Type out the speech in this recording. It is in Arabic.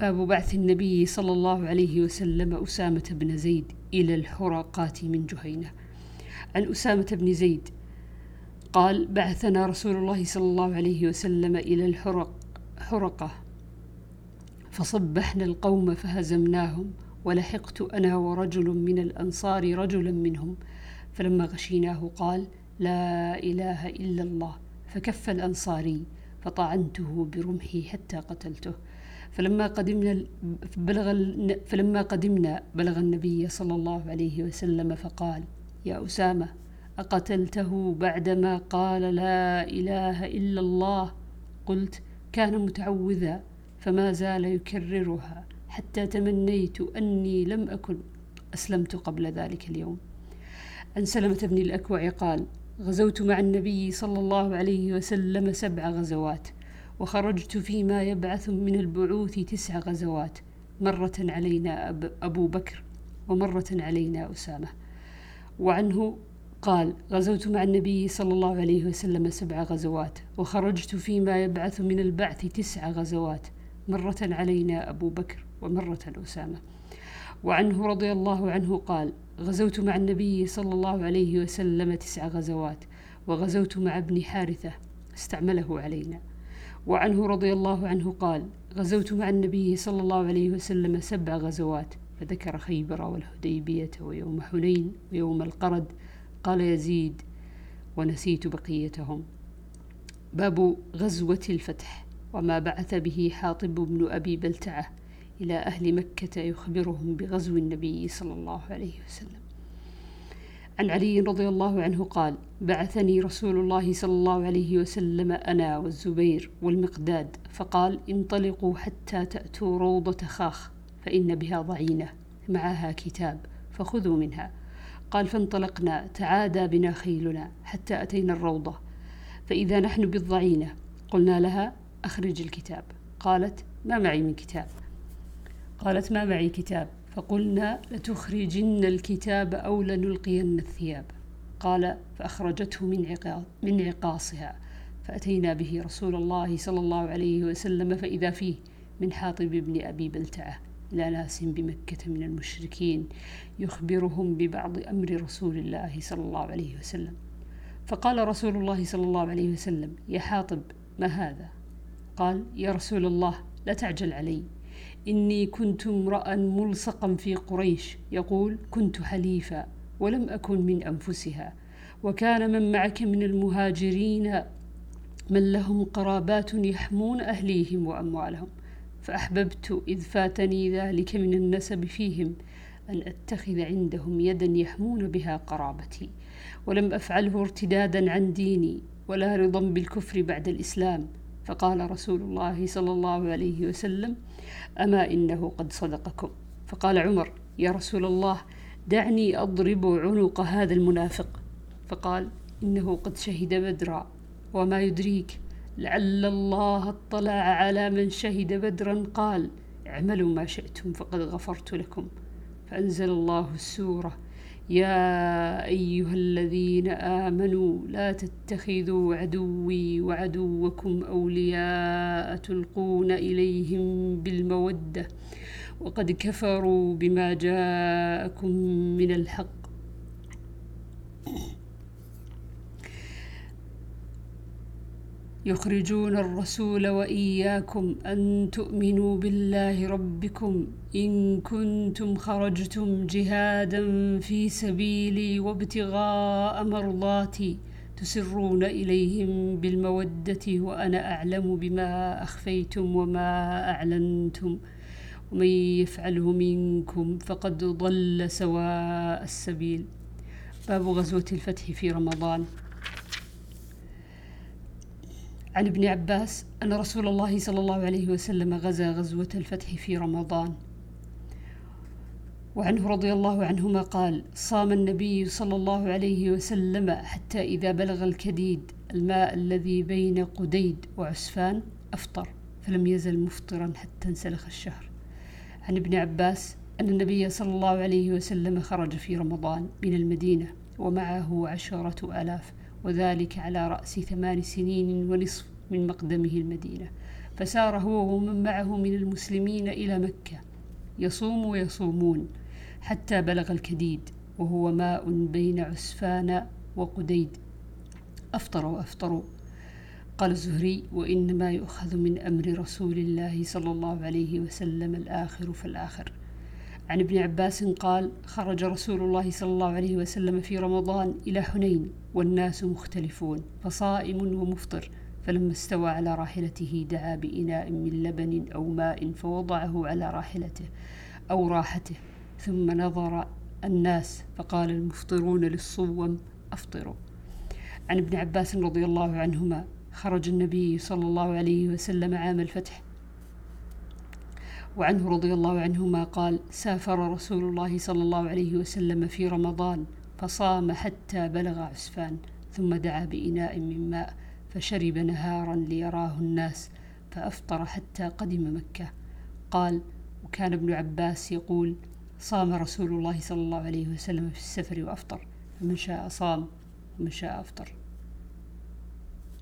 باب بعث النبي صلى الله عليه وسلم أسامة بن زيد إلى الحرقات من جهينة. عن أسامة بن زيد قال بعثنا رسول الله صلى الله عليه وسلم إلى الحرق حرقة فصبحنا القوم فهزمناهم ولحقت أنا ورجل من الأنصار رجلا منهم فلما غشيناه قال لا إله إلا الله فكف الأنصاري فطعنته برمحي حتى قتلته. فلما قدمنا بلغ فلما قدمنا بلغ النبي صلى الله عليه وسلم فقال يا أسامة أقتلته بعدما قال لا إله إلا الله؟ قلت كان متعوذا فما زال يكررها حتى تمنيت أني لم أكن أسلمت قبل ذلك اليوم. عن سلمة بن الأكوع قال غزوت مع النبي صلى الله عليه وسلم سبع غزوات وخرجت فيما يبعث من البعوث تسع غزوات مرة علينا أب أبو بكر ومرة علينا أسامة. وعنه قال غزوت مع النبي صلى الله عليه وسلم سبع غزوات وخرجت فيما يبعث من البعث تسع غزوات مرة علينا أبو بكر ومرة أسامة. وعنه رضي الله عنه قال غزوت مع النبي صلى الله عليه وسلم تسع غزوات وغزوت مع ابن حارثة استعمله علينا. وعنه رضي الله عنه قال غزوت مع النبي صلى الله عليه وسلم سبع غزوات فذكر خيبر والهديبية ويوم حنين ويوم القرد قال يزيد ونسيت بقيتهم باب غزوة الفتح وما بعث به حاطب بن أبي بلتعة إلى أهل مكة يخبرهم بغزو النبي صلى الله عليه وسلم. عن علي رضي الله عنه قال بعثني رسول الله صلى الله عليه وسلم أنا والزبير والمقداد فقال انطلقوا حتى تأتوا روضة خاخ فإن بها ضعينة معها كتاب فخذوا منها قال فانطلقنا تعادى بنا خيلنا حتى أتينا الروضة فإذا نحن بالضعينة قلنا لها أخرج الكتاب قالت ما معي من كتاب قالت ما معي كتاب فقلنا لتخرجن الكتاب أو لنلقين الثياب. قال فأخرجته من, من عقاصها. فأتينا به رسول الله صلى الله عليه وسلم فإذا فيه من حاطب بن أبي بلتعة إلى ناس بمكة من المشركين يخبرهم ببعض أمر رسول الله صلى الله عليه وسلم. فقال رسول الله صلى الله عليه وسلم يا حاطب ما هذا؟ قال يا رسول الله لا تعجل علي. إني كنت امرأ ملصقا في قريش. يقول كنت حليفا ولم أكن من أنفسها. وكان من معك من المهاجرين من لهم قرابات يحمون أهليهم وأموالهم. فأحببت إذ فاتني ذلك من النسب فيهم أن أتخذ عندهم يدا يحمون بها قرابتي. ولم أفعله ارتدادا عن ديني ولا رضا بالكفر بعد الإسلام. فقال رسول الله صلى الله عليه وسلم أما إنه قد صدقكم؟ فقال عمر يا رسول الله دعني أضرب عنق هذا المنافق. فقال إنه قد شهد بدرا وما يدريك لعل الله اطلع على من شهد بدرا قال اعملوا ما شئتم فقد غفرت لكم. فأنزل الله السورة يا أيها الذين آمنوا لا تتخذوا عدوي وعدوكم أولياء تلقون إليهم بالمودة. وقد كفروا بما جاءكم من الحق. يخرجون الرسول وإياكم أن تؤمنوا بالله ربكم إن كنتم خرجتم جهادا في سبيلي وابتغاء مرضاتي تسرون إليهم بالمودة وأنا أعلم بما أخفيتم وما أعلنتم ومن يفعله منكم فقد ضل سواء السبيل. باب غزوة الفتح في رمضان. عن ابن عباس أن رسول الله صلى الله عليه وسلم غزا غزوة الفتح في رمضان. وعنه رضي الله عنهما قال صام النبي صلى الله عليه وسلم حتى إذا بلغ الكديد الماء الذي بين قديد وعسفان أفطر فلم يزل مفطرا حتى انسلخ الشهر عن ابن عباس أن النبي صلى الله عليه وسلم خرج في رمضان من المدينة ومعه عشرة آلاف وذلك على رأس ثمان سنين ونصف من مقدمه المدينة. فسار هو ومن معه من المسلمين إلى مكة. يصوم ويصومون حتى بلغ الكديد وهو ماء بين عسفان وقديد. أفطر وأفطروا قال الزهري وإنما يؤخذ من أمر رسول الله صلى الله عليه وسلم الآخر فالآخر. عن ابن عباس قال خرج رسول الله صلى الله عليه وسلم في رمضان إلى حنين والناس مختلفون فصائم ومفطر فلما استوى على راحلته دعا بإناء من لبن أو ماء فوضعه على راحلته أو راحته ثم نظر الناس فقال المفطرون للصوم أفطروا. عن ابن عباس رضي الله عنهما خرج النبي صلى الله عليه وسلم عام الفتح وعنه رضي الله عنهما قال سافر رسول الله صلى الله عليه وسلم في رمضان فصام حتى بلغ عسفان ثم دعا بإناء من ماء فشرب نهارا ليراه الناس فأفطر حتى قدم مكة. قال وكان ابن عباس يقول صام رسول الله صلى الله عليه وسلم في السفر وأفطر فمن شاء صام ومن شاء أفطر.